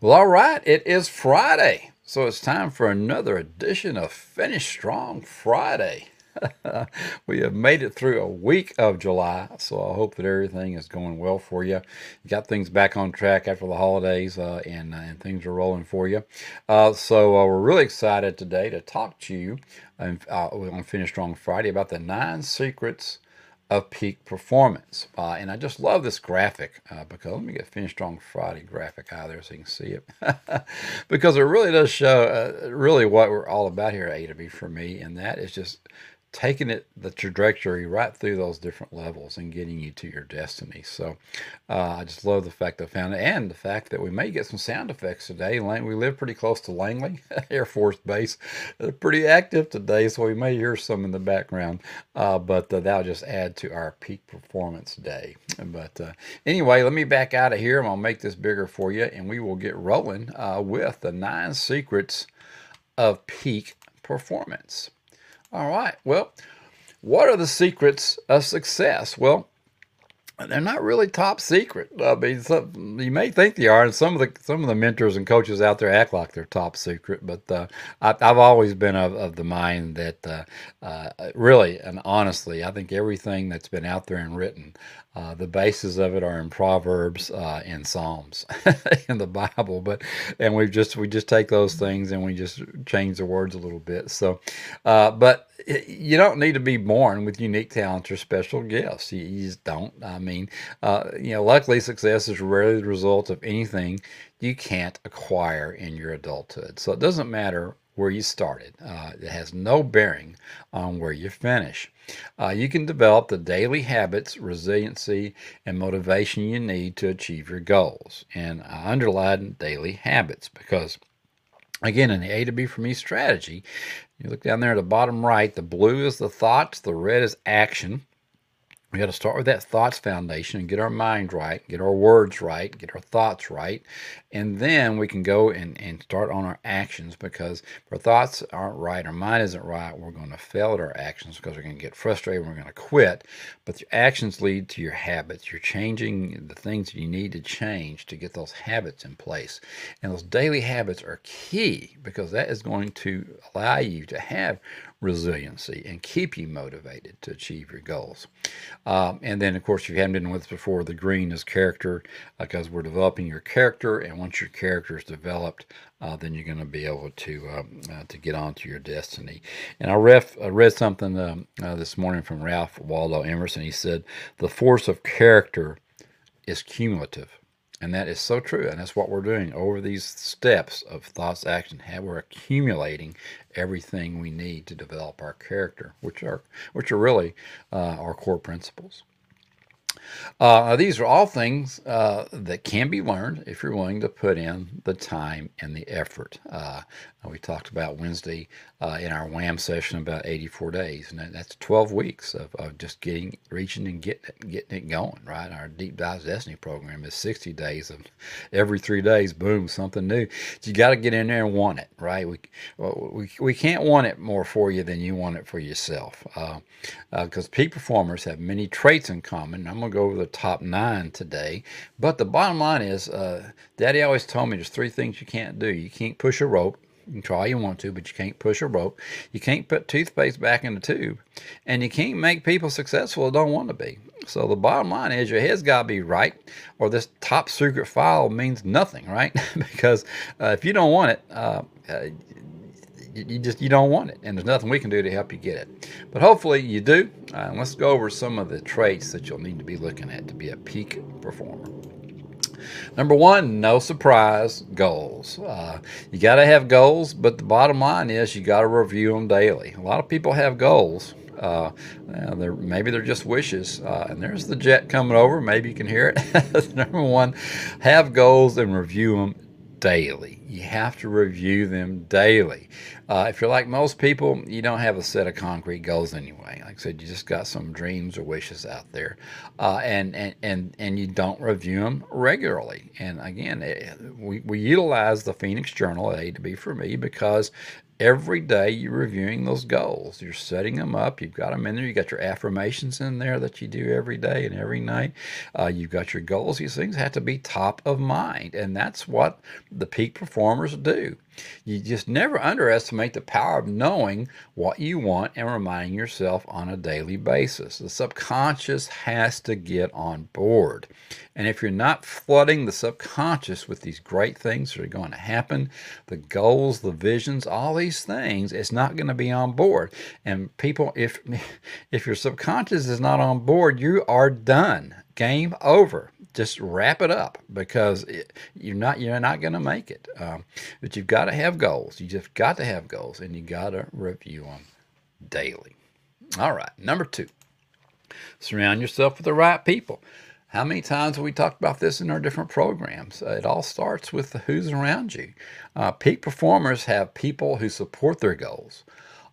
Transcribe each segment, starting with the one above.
Well, all right, it is Friday, so it's time for another edition of Finish Strong Friday. we have made it through a week of July, so I hope that everything is going well for you. You got things back on track after the holidays, uh, and uh, and things are rolling for you. Uh, so uh, we're really excited today to talk to you on, uh, on Finish Strong Friday about the nine secrets of peak performance. Uh, and I just love this graphic uh, because let me get Finish Strong Friday graphic out there so you can see it. because it really does show uh, really what we're all about here at A to B for me. And that is just taking it the trajectory right through those different levels and getting you to your destiny. So uh, I just love the fact I found it and the fact that we may get some sound effects today. We live pretty close to Langley Air Force Base. They're pretty active today, so we may hear some in the background, uh, but uh, that'll just add to our peak performance day. But uh, anyway, let me back out of here. I'm going to make this bigger for you, and we will get rolling uh, with the nine secrets of peak performance. All right. Well, what are the secrets of success? Well, they're not really top secret. I mean, some, you may think they are, and some of the some of the mentors and coaches out there act like they're top secret. But uh, I, have always been of, of the mind that uh, uh, really and honestly, I think everything that's been out there and written, uh, the bases of it are in Proverbs uh, and Psalms in the Bible. But and we just we just take those things and we just change the words a little bit. So, uh, but you don't need to be born with unique talents or special gifts. You, you just don't. I mean, uh, you know, luckily, success is rarely the result of anything you can't acquire in your adulthood. So it doesn't matter where you started. Uh, it has no bearing on where you finish. Uh, you can develop the daily habits, resiliency, and motivation you need to achieve your goals. And I underline daily habits because Again, in the A to B for me strategy, you look down there at the bottom right, the blue is the thoughts, the red is action. We got to start with that thoughts foundation and get our mind right, get our words right, get our thoughts right, and then we can go and, and start on our actions because if our thoughts aren't right, our mind isn't right, we're going to fail at our actions because we're going to get frustrated, we're going to quit. But your actions lead to your habits. You're changing the things you need to change to get those habits in place. And those daily habits are key because that is going to allow you to have resiliency and keep you motivated to achieve your goals. Um, and then, of course, if you haven't been with us before, the green is character because we're developing your character and once your character is developed, uh, then you're going to be able to um, uh, to get onto your destiny. And I, ref, I read something um, uh, this morning from Ralph Waldo Emerson. He said, "The force of character is cumulative." And that is so true. And that's what we're doing over these steps of thoughts, action. how We're accumulating everything we need to develop our character, which are which are really uh, our core principles. Uh, these are all things uh, that can be learned if you're willing to put in the time and the effort. Uh, we talked about Wednesday uh, in our WHAM session about 84 days, and that's 12 weeks of, of just getting, reaching and getting it, getting it going, right? Our Deep Dive Destiny program is 60 days of every three days, boom, something new. So you got to get in there and want it, right? We, we, we can't want it more for you than you want it for yourself. Because uh, uh, peak performers have many traits in common. I'm going to go over the top nine today. But the bottom line is, uh, Daddy always told me there's three things you can't do. You can't push a rope. You can try you want to, but you can't push a rope. You can't put toothpaste back in the tube. And you can't make people successful that don't want to be. So the bottom line is your head's got to be right, or this top secret file means nothing, right? because uh, if you don't want it, uh, uh, you just you don't want it and there's nothing we can do to help you get it but hopefully you do uh, let's go over some of the traits that you'll need to be looking at to be a peak performer Number one, no surprise goals. Uh, you got to have goals, but the bottom line is you got to review them daily. A lot of people have goals. Uh, they're, maybe they're just wishes. Uh, and there's the jet coming over. Maybe you can hear it. Number one, have goals and review them daily. You have to review them daily. Uh, if you're like most people, you don't have a set of concrete goals anyway. Like I said, you just got some dreams or wishes out there, uh, and, and and and you don't review them regularly. And again, it, eh, we, we utilize the Phoenix Journal at A to B for me because every day you're reviewing those goals. You're setting them up. You've got them in there. You got your affirmations in there that you do every day and every night. Uh, you've got your goals. These things have to be top of mind, and that's what the peak performers do. You just never underestimate the power of knowing what you want and reminding yourself on a daily basis. The subconscious has to get on board. And if you're not flooding the subconscious with these great things that are going to happen, the goals, the visions, all these things, it's not going to be on board. And people, if if your subconscious is not on board, you are done. Game over just wrap it up because it, you're not you're not going to make it. Um, but you've got to have goals. You just got to have goals, and you got to review them daily. All right, number two, surround yourself with the right people. How many times have we talked about this in our different programs? Uh, it all starts with who's around you. Uh, peak performers have people who support their goals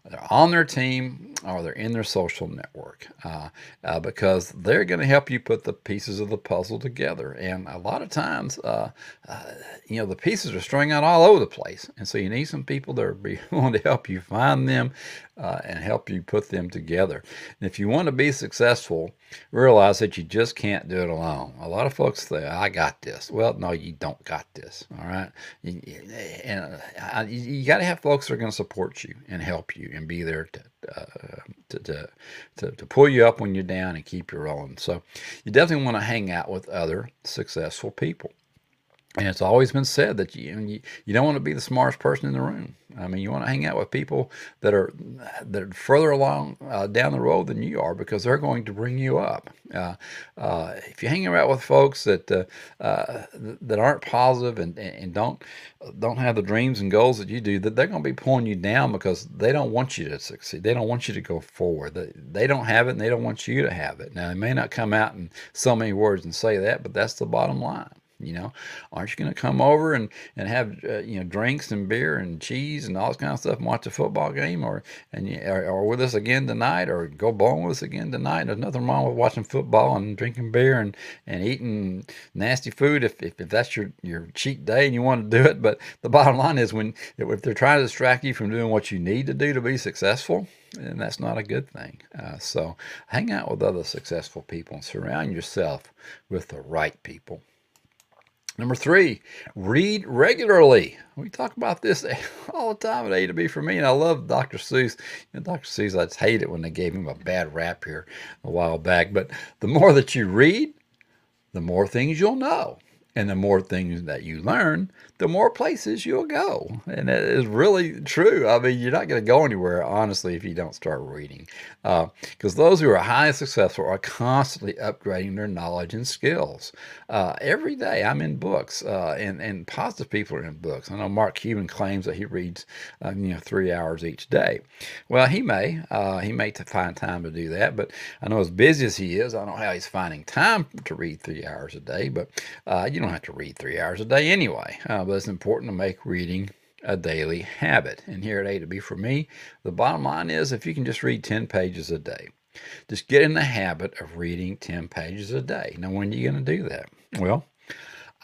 they're on their team or they're in their social network uh, uh, because they're going to help you put the pieces of the puzzle together. And a lot of times, uh, uh you know, the pieces are strung out all over the place. And so you need some people that are willing to help you find them uh, and help you put them together. And if you want to be successful, realize that you just can't do it alone. A lot of folks say, I got this. Well, no, you don't got this. All right. And uh, you got to have folks that are going to support you and help you and be there to, uh, to, to, to, to, pull you up when you're down and keep you rolling. So you definitely want to hang out with other successful people. And it's always been said that you, you, don't want to be the smartest person in the room. I mean, you want to hang out with people that are that are further along uh, down the road than you are because they're going to bring you up. Uh, uh, if you hang around with folks that uh, uh, that aren't positive and, and don't don't have the dreams and goals that you do, that they're going to be pulling you down because they don't want you to succeed. They don't want you to go forward. They, they don't have it, and they don't want you to have it. Now, they may not come out in so many words and say that, but that's the bottom line. You know, aren't you going to come over and and have uh, you know drinks and beer and cheese and all this kind of stuff and watch a football game, or and or, with us again tonight, or go bowling with us again tonight? There's nothing wrong with watching football and drinking beer and and eating nasty food if if, if that's your your cheat day and you want to do it. But the bottom line is when if they're trying to distract you from doing what you need to do to be successful, and that's not a good thing. Uh, so hang out with other successful people and surround yourself with the right people. Number three, read regularly. We talk about this all the time at A to B for me, and I love Dr. Seuss. You know, Dr. Seuss, I just hate it when they gave him a bad rap here a while back. But the more that you read, the more things you'll know. And the more things that you learn, the more places you'll go. And it is really true. I mean, you're not going to go anywhere, honestly, if you don't start reading. Because uh, those who are highly successful are constantly upgrading their knowledge and skills. Uh, every day I'm in books, uh, and, and positive people are in books. I know Mark Cuban claims that he reads, uh, you know, three hours each day. Well, he may. Uh, he may find time to do that, but I know as busy as he is, I don't know how he's finding time to read three hours a day, but uh, you don't have to read three hours a day anyway. But it's important to make reading a daily habit. And here at A to B for me, the bottom line is if you can just read 10 pages a day, just get in the habit of reading 10 pages a day. Now, when are you going to do that? Well,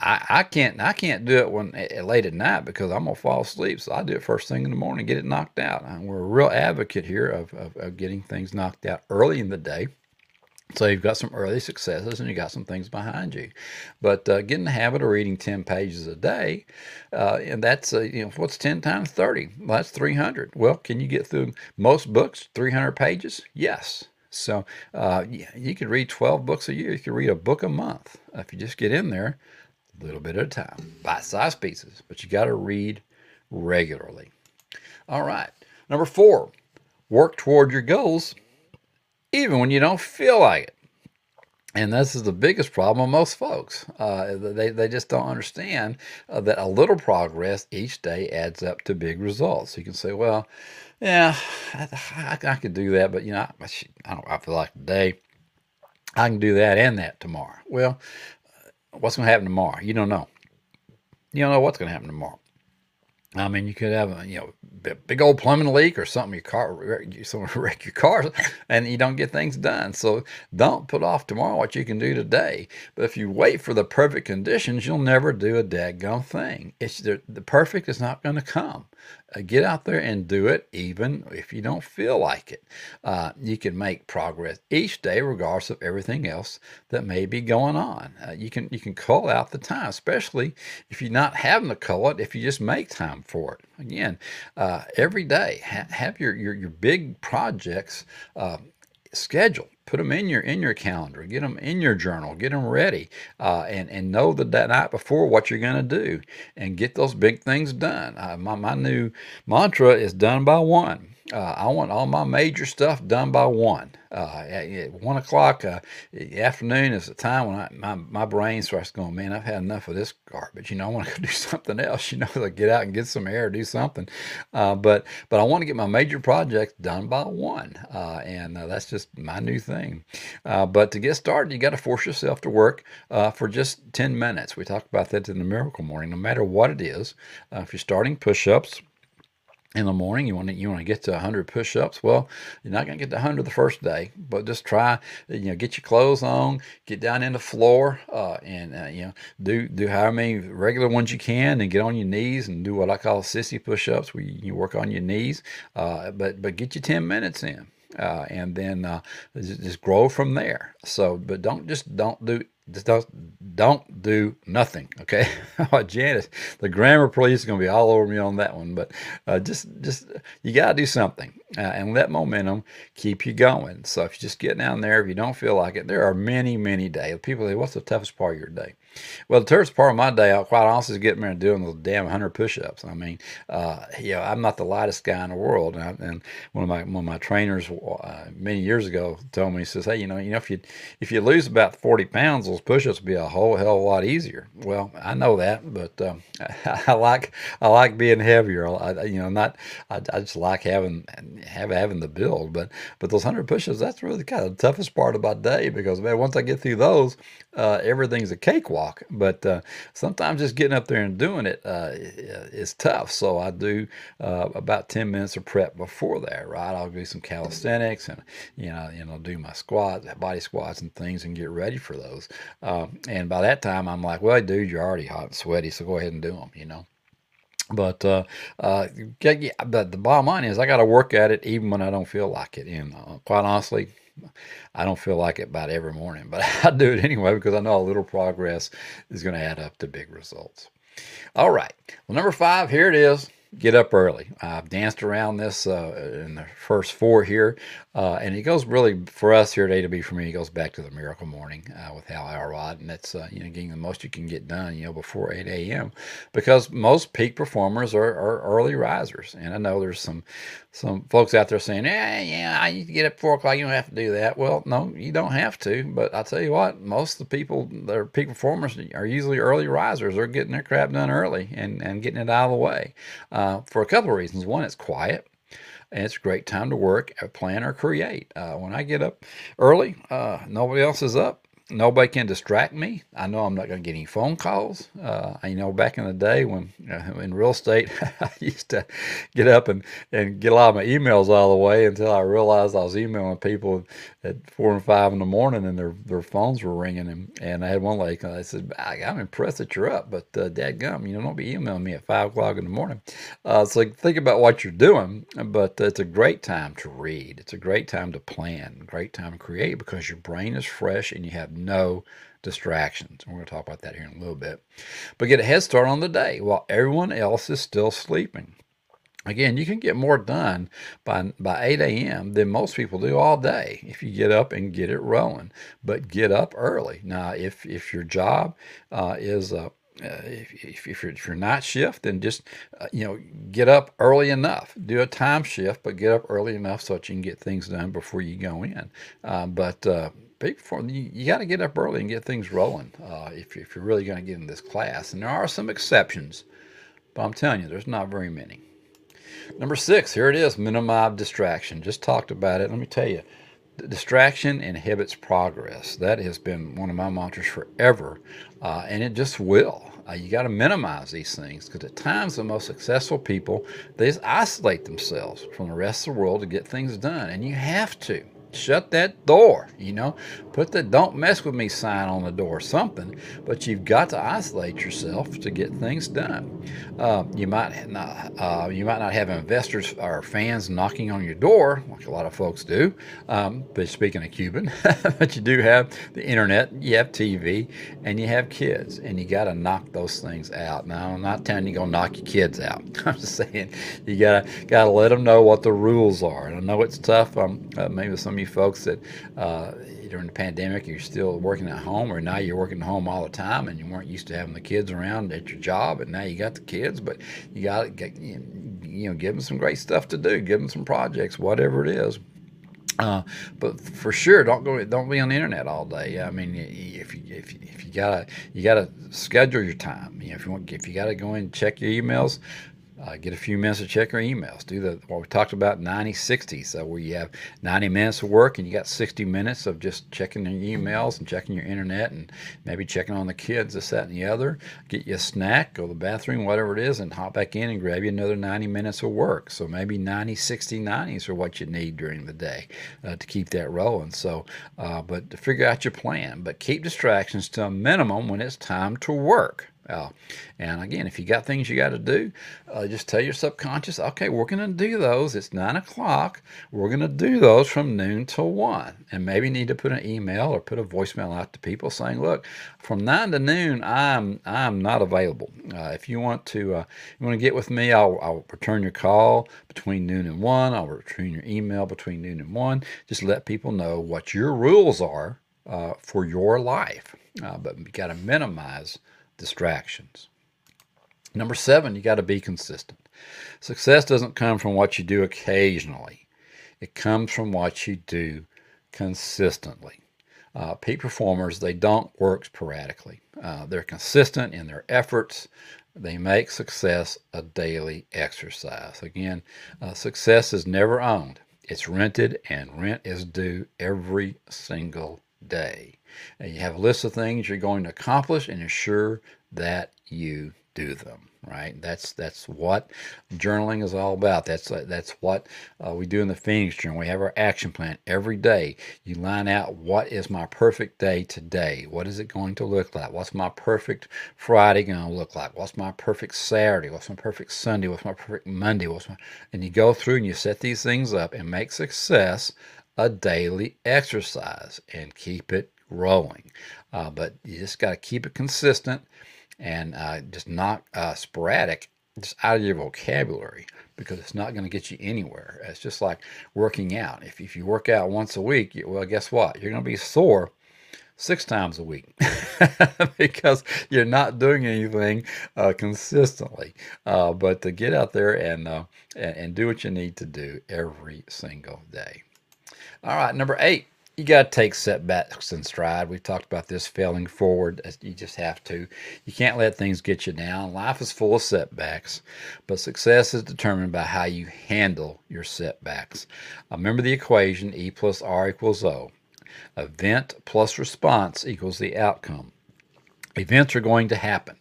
I, I can't I can't do it when eh, late at night because I'm gonna fall asleep. So I do it first thing in the morning, get it knocked out. And we're a real advocate here of, of, of getting things knocked out early in the day so you've got some early successes and you got some things behind you. But uh, get in the habit of reading 10 pages a day, uh, and that's, uh, you know, what's 10 times 30? Well, that's 300. Well, can you get through most books, 300 pages? Yes. So uh, you could read 12 books a year. You could read a book a month if you just get in there a little bit at a time, bite-sized pieces. But you got to read regularly. All right. Number four, work toward your goals even when you don't feel like it. And this is the biggest problem of most folks. Uh, they, they just don't understand uh, that a little progress each day adds up to big results. You can say, well, yeah, I, I, I could do that, but you know, I, I don't. I feel like today I can do that and that tomorrow. Well, what's going to happen tomorrow? You don't know. You don't know what's going to happen tomorrow. I mean, you could have a you know big old plumbing leak or something. Your car, someone wreck your car, and you don't get things done. So don't put off tomorrow what you can do today. But if you wait for the perfect conditions, you'll never do a daggone thing. It's the, the perfect is not going to come. Uh, get out there and do it, even if you don't feel like it. Uh, you can make progress each day, regardless of everything else that may be going on. Uh, you can you can cull out the time, especially if you're not having to call it. If you just make time for it. Again, uh, every day, ha- have your, your your big projects uh, scheduled put them in your in your calendar get them in your journal get them ready uh, and and know that that night before what you're going to do and get those big things done. Uh, my, my new mantra is done by one uh, I want all my major stuff done by one. Uh, at, at one o'clock uh, afternoon is the time when I, my, my brain starts going, man, I've had enough of this garbage. You know, I want to do something else. You know, like get out and get some air, do something. Uh, but but I want to get my major projects done by one, uh, and uh, that's just my new thing. Uh, but to get started, you got to force yourself to work for just ten minutes. We talked about that in the Miracle Morning. No matter what it is, if you're starting push-ups in the morning you want to you want to get to 100 push-ups well you're not going to get to 100 the first day but just try you know get your clothes on get down in the floor uh, and uh, you know do do however many regular ones you can and get on your knees and do what i call sissy push-ups where you, you work on your knees uh, but but get you 10 minutes in uh, and then uh, just grow from there. So, but don't just don't do just don't, don't do nothing. Okay, Janice, the grammar police is going to be all over me on that one, but uh, just just you got to do something uh, and let momentum keep you going. So if you just get down there, if you don't feel like it, there are many many days. People say, "What's the toughest part of your day?" Well, the toughest part of my day, I quite honestly, is getting there and doing those damn hundred push-ups. I mean, uh, you know, I'm not the lightest guy in the world, and, I, and one of my one of my trainers uh, many years ago told me, he says, "Hey, you know, you know, if you if you lose about forty pounds, those push-ups will be a whole hell of a lot easier." Well, I know that, but um, I, like I like being heavier. I, you know, not I, I just like having have having the build, but but those hundred push-ups, that's really kind of the toughest part of my day because man, once I get through those, uh, everything's a cakewalk. But uh, sometimes just getting up there and doing it uh, is tough. So I do uh, about 10 minutes of prep before that, right? I'll do some calisthenics and, you know, you know, do my squats, body squats and things and get ready for those. Um, and by that time, I'm like, well, dude, you're already hot and sweaty, so go ahead and do them, you know. But uh, uh, yeah, but the bottom line is I got to work at it even when I don't feel like it. And uh, quite honestly, I don't feel like it about every morning, but I do it anyway because I know a little progress is going to add up to big results. All right. Well, number five, here it is get up early. I've danced around this uh, in the first four here, uh, and it goes really for us here at A to B for me. It goes back to the Miracle Morning uh, with Hal Elrod, and that's uh, you know getting the most you can get done, you know, before 8 a.m. Because most peak performers are, are early risers, and I know there's some some folks out there saying, "Yeah, yeah, I need to get up four o'clock. You don't have to do that." Well, no, you don't have to. But I tell you what, most of the people that are peak performers are usually early risers. They're getting their crap done early and and getting it out of the way uh, for a couple of reasons. One, it's quiet and it's a great time to work, plan, or create. Uh, when I get up early, uh, nobody else is up nobody can distract me. I know I'm not going to get any phone calls. Uh, you know, back in the day when uh, in real estate, I used to get up and, and get a lot of my emails all the way until I realized I was emailing people at four and five in the morning and their, their phones were ringing. And, and I had one lady, I said, I'm impressed that you're up, but uh, dadgum, you know, don't be emailing me at five o'clock in the morning. Uh, so think about what you're doing, but it's a great time to read. It's a great time to plan, great time to create because your brain is fresh and you have no distractions. We're going to talk about that here in a little bit. But get a head start on the day while everyone else is still sleeping. Again, you can get more done by, by 8 a.m. than most people do all day if you get up and get it rolling. But get up early. Now, if, if your job uh, is uh, uh, if, if, you're, if you're night shift, then just uh, you know get up early enough. Do a time shift, but get up early enough so that you can get things done before you go in. Uh, but uh, before you, you got to get up early and get things rolling uh, if, if you're really going to get in this class. And there are some exceptions, but I'm telling you, there's not very many. Number six, here it is minimize distraction. Just talked about it. Let me tell you, distraction inhibits progress. That has been one of my mantras forever, uh, and it just will. Uh, you got to minimize these things because at times the most successful people they isolate themselves from the rest of the world to get things done, and you have to. Shut that door. You know, put the "Don't mess with me" sign on the door, something. But you've got to isolate yourself to get things done. Uh, you might not, uh, you might not have investors or fans knocking on your door like a lot of folks do. Um, but speaking of Cuban, but you do have the internet, you have TV, and you have kids, and you got to knock those things out. Now, I'm not telling you go knock your kids out. I'm just saying you gotta gotta let them know what the rules are. And I know it's tough. Um, uh, maybe some of you folks that uh, during the pandemic you're still working at home, or now you're working at home all the time, and you weren't used to having the kids around at your job, and now you got the kids, but you got to get you know give them some great stuff to do, give them some projects, whatever it is. Uh, but for sure, don't go. Don't be on the internet all day. I mean, if you, if you, if you gotta you gotta schedule your time. You know, if you want, if you gotta go in and check your emails, uh, get a few minutes to check your emails. Do the what we talked about 90 60. So where you have 90 minutes of work and you got 60 minutes of just checking your emails and checking your internet and maybe checking on the kids, this, that, and the other. Get you a snack, go to the bathroom, whatever it is, and hop back in and grab you another 90 minutes of work. So maybe 90, 60, 90s are what you need during the day uh, to keep that rolling. So, uh, but figure out your plan, but keep distractions to a minimum when it's time to work. Uh, and again, if you got things you got to do, uh, just tell your subconscious, okay, we're going to do those. It's nine o'clock. We're going to do those from noon till one. And maybe need to put an email or put a voicemail out to people saying, look, from nine to noon, I'm I'm not available. Uh, if you want to uh, you want to get with me, I'll, I'll return your call between noon and one. I'll return your email between noon and one. Just let people know what your rules are uh, for your life. Uh, but you got to minimize distractions. Number seven, you got to be consistent. Success doesn't come from what you do occasionally, it comes from what you do consistently. Uh, peak performers, they don't work sporadically. Uh, they're consistent in their efforts. They make success a daily exercise. Again, uh, success is never owned. It's rented, and rent is due every single day. And you have a list of things you're going to accomplish and ensure that you do them right? That's that's what journaling is all about. That's that's what uh, we do in the phoenix journal. We have our action plan every day. You line out what is my perfect day today? What is it going to look like? What's my perfect friday going to look like? What's my perfect saturday? What's my perfect sunday? What's my perfect monday? What's my and you go through and you set these things up and make success a daily exercise and keep it rolling. Uh, but you just got to keep it consistent and uh, just not uh, sporadic, just out of your vocabulary because it's not going to get you anywhere. It's just like working out. If, if you work out once a week, you, well, guess what? You're going to be sore six times a week because you're not doing anything uh, consistently. Uh, but to get out there and, uh, and, and do what you need to do every single day. All right, number eight, you got to take setbacks in stride. We've talked about this failing forward. You just have to. You can't let things get you down. Life is full of setbacks, but success is determined by how you handle your setbacks. Remember the equation E plus R equals O. Event plus response equals the outcome. Events are going to happen.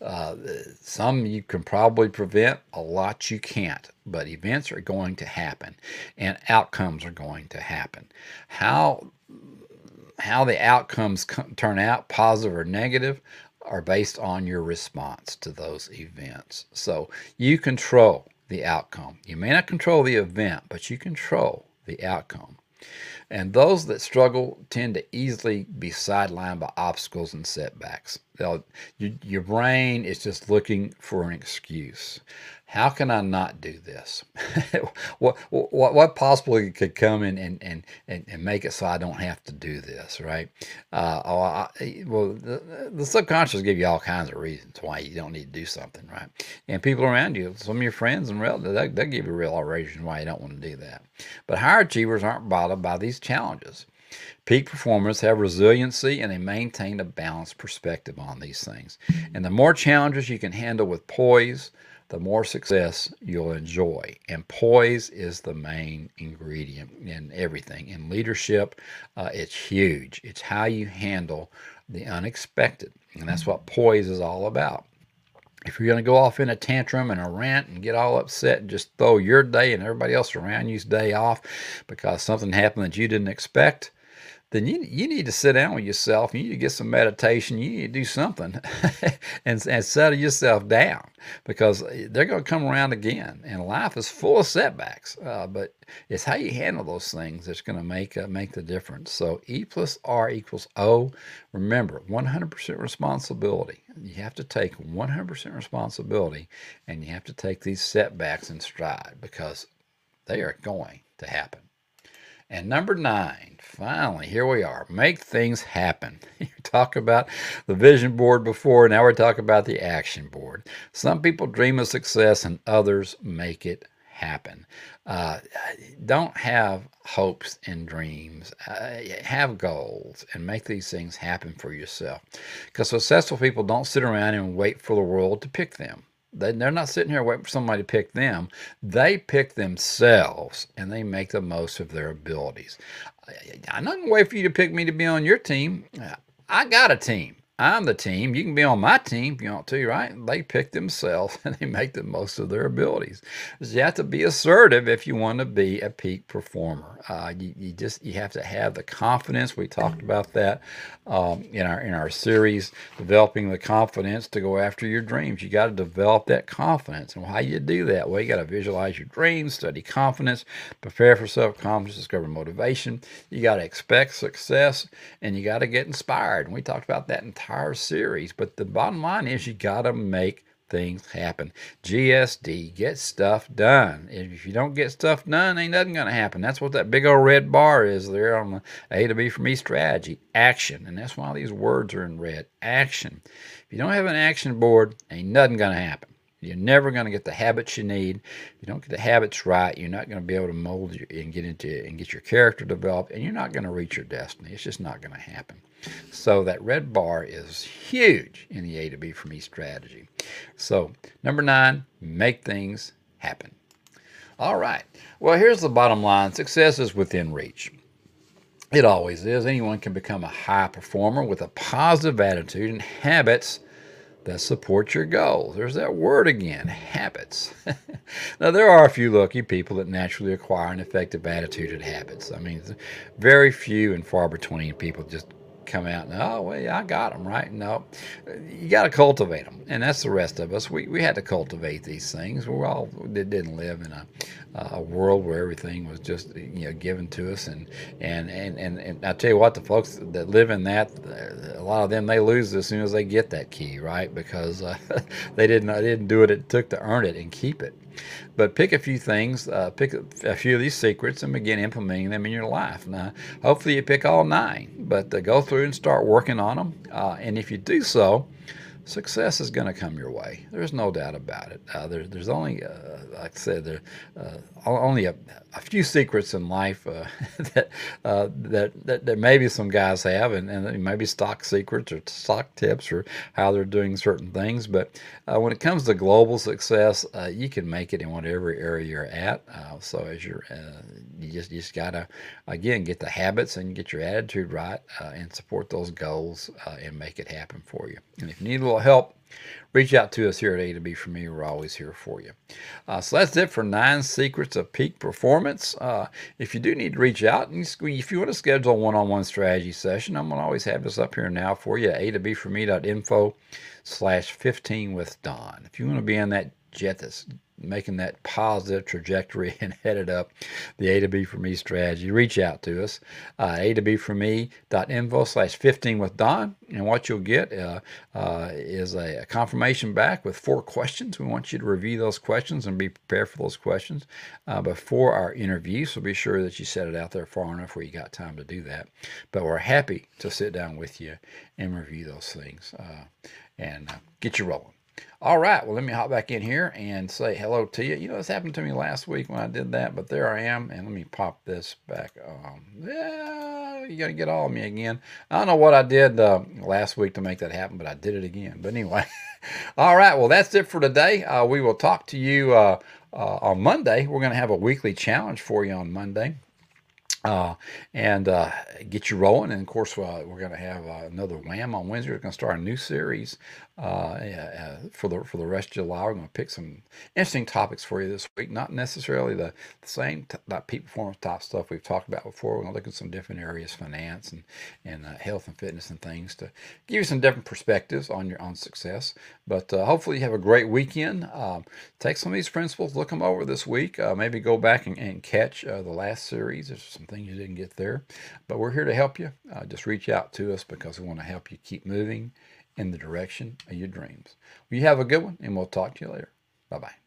Uh, some you can probably prevent, a lot you can't, but events are going to happen and outcomes are going to happen. How how the outcomes turn out, positive or negative, are based on your response to those events. So you control the outcome. You may not control the event, but you control the outcome. And those that struggle tend to easily be sidelined by obstacles and setbacks. They'll, you, your brain is just looking for an excuse. How can I not do this? what, what, what possibly could come in and, and, and, and, make it so I don't have to do this, right? Uh, oh, I, well, the, the subconscious give you all kinds of reasons why you don't need to do something, right? And people around you, some of your friends and relatives, they, they give you real reasons why you don't want to do that. But higher achievers aren't bothered by these challenges. Peak performers have resiliency and they maintain a balanced perspective on these things. And the more challenges you can handle with poise, the more success you'll enjoy. And poise is the main ingredient in everything. In leadership, uh, it's huge. It's how you handle the unexpected. And that's what poise is all about. if you're going to go off in a tantrum and a rant and get all upset and just throw your day and everybody else around you's day off because something happened that you didn't expect, then you, you need to sit down with yourself. You need to get some meditation. You need to do something and, and settle yourself down because they're going to come around again. And life is full of setbacks, uh, but it's how you handle those things that's going to make uh, make the difference. So E plus R equals O. Remember, 100% responsibility. You have to take 100% responsibility, and you have to take these setbacks in stride because they are going to happen. And number nine, finally, here we are. Make things happen. You talk about the vision board before, now we're talking about the action board. Some people dream of success and others make it happen. Uh, don't have hopes and dreams. Uh, have goals and make these things happen for yourself. Because successful people don't sit around and wait for the world to pick them. They, they're not sitting here waiting for somebody to pick them. They pick themselves and they make the most of their abilities. I'm not going to wait for you to pick me to be on your team. I got a team. I'm the team. You can be on my team if you want to, right? They pick themselves and they make the most of their abilities. So you have to be assertive if you want to be a peak performer. Uh, you, you, just you have to have the confidence. We talked about that um, in our in our series, developing the confidence to go after your dreams. You got to develop that confidence, and how you do that? Well, you got to visualize your dreams, study confidence, prepare for self confidence, discover motivation. You got to expect success, and you got to get inspired. And we talked about that in entire series. But the bottom line is you got to make things happen. GSD, get stuff done. If you don't get stuff done, ain't nothing going to happen. That's what that big old red bar is there on the A to B for me strategy. Action. And that's why these words are in red. Action. If you don't have an action board, ain't nothing going to happen. You're never going to get the habits you need. If you don't get the habits right, you're not going to be able to mold and get into and get your character developed, and you're not going to reach your destiny. It's just not going to happen. So that red bar is huge in the A to B for me strategy. So number nine, make things happen. All right. Well, here's the bottom line. Success is within reach. It always is. Anyone can become a high performer with a positive attitude and habits that support your goals. There's that word again, habits. now, there are a few lucky people that naturally acquire an effective attitude and habits. I mean, very few and far between people just come out and oh well yeah, I got them right? No. You got to cultivate them and that's the rest of us. We, we had to cultivate these things. We all didn't live in a, a world where everything was just you know given to us. And and, and and and I tell you what the folks that live in that a lot of them they lose as soon as they get that key right? Because uh, they didn't they didn't do what it took to earn it and keep it but pick a few things, uh, pick a few of these secrets and begin implementing them in your life. Now, hopefully you pick all nine, but uh, go through and start working on them. Uh, and if you do so, success is going to come your way. There's no doubt about it. Uh, there, there's only, uh, like I said, there uh, only a, a, few secrets in life uh, that, uh, that, that that maybe some guys have, and, and maybe stock secrets or stock tips or how they're doing certain things. But uh, when it comes to global success, you can make it in whatever area you're at. so as you're, you just you just gotta again get the habits and get your attitude right and support those goals and make it happen for you. And if you need a help, reach out to us here at A to B for me. We're always here for you. Uh, so that's it for nine secrets of peak performance. Uh, if you do need to reach out, and if you want to schedule a one-on-one strategy session, I'm going to always have this up here now for you. A to B for me.info slash 15 with Don. If you want to be in that jet that's making that positive trajectory and headed up the A to B for me strategy, reach out to us. Uh, A to B for me.info slash 15 with Don. And what you'll get uh, uh, is a, a, confirmation back with four questions. We want you to review those questions and be prepared for those questions uh, before our interview. So be sure that you set it out there far enough where you got time to do that. But we're happy to sit down with you and review those things uh, and uh, get you rolling. All right, well, let me hop back in here and say hello to you. You know, this happened to me last week when I did that, but there I am. And let me pop this back. Um, yeah, you got to get all of me again. I don't know what I did uh, last week to make that happen, but I did it again. But anyway, all right, well, that's it for today. Uh, we will talk to you uh, uh on Monday. We're going to have a weekly challenge for you on Monday. Uh, and uh, get you rolling. And of course, uh, we're going to have uh, another Wham on Wednesday. We're going to start a new series uh, uh, for the for the rest of July. We're going to pick some interesting topics for you this week. Not necessarily the, the same t- peak performance type stuff we've talked about before. We're going to look at some different areas, finance and and health and fitness and things to give you some different perspectives on your on success. But hopefully, you have a great weekend. Um, take some of these principles, look them over this week. maybe go back and, and catch the last series. There's some things you didn't get there. But we're here to help you. Uh, just reach out to us because we want to help you keep moving in the direction of your dreams. Well, you have a good one, and we'll talk to you later. Bye bye.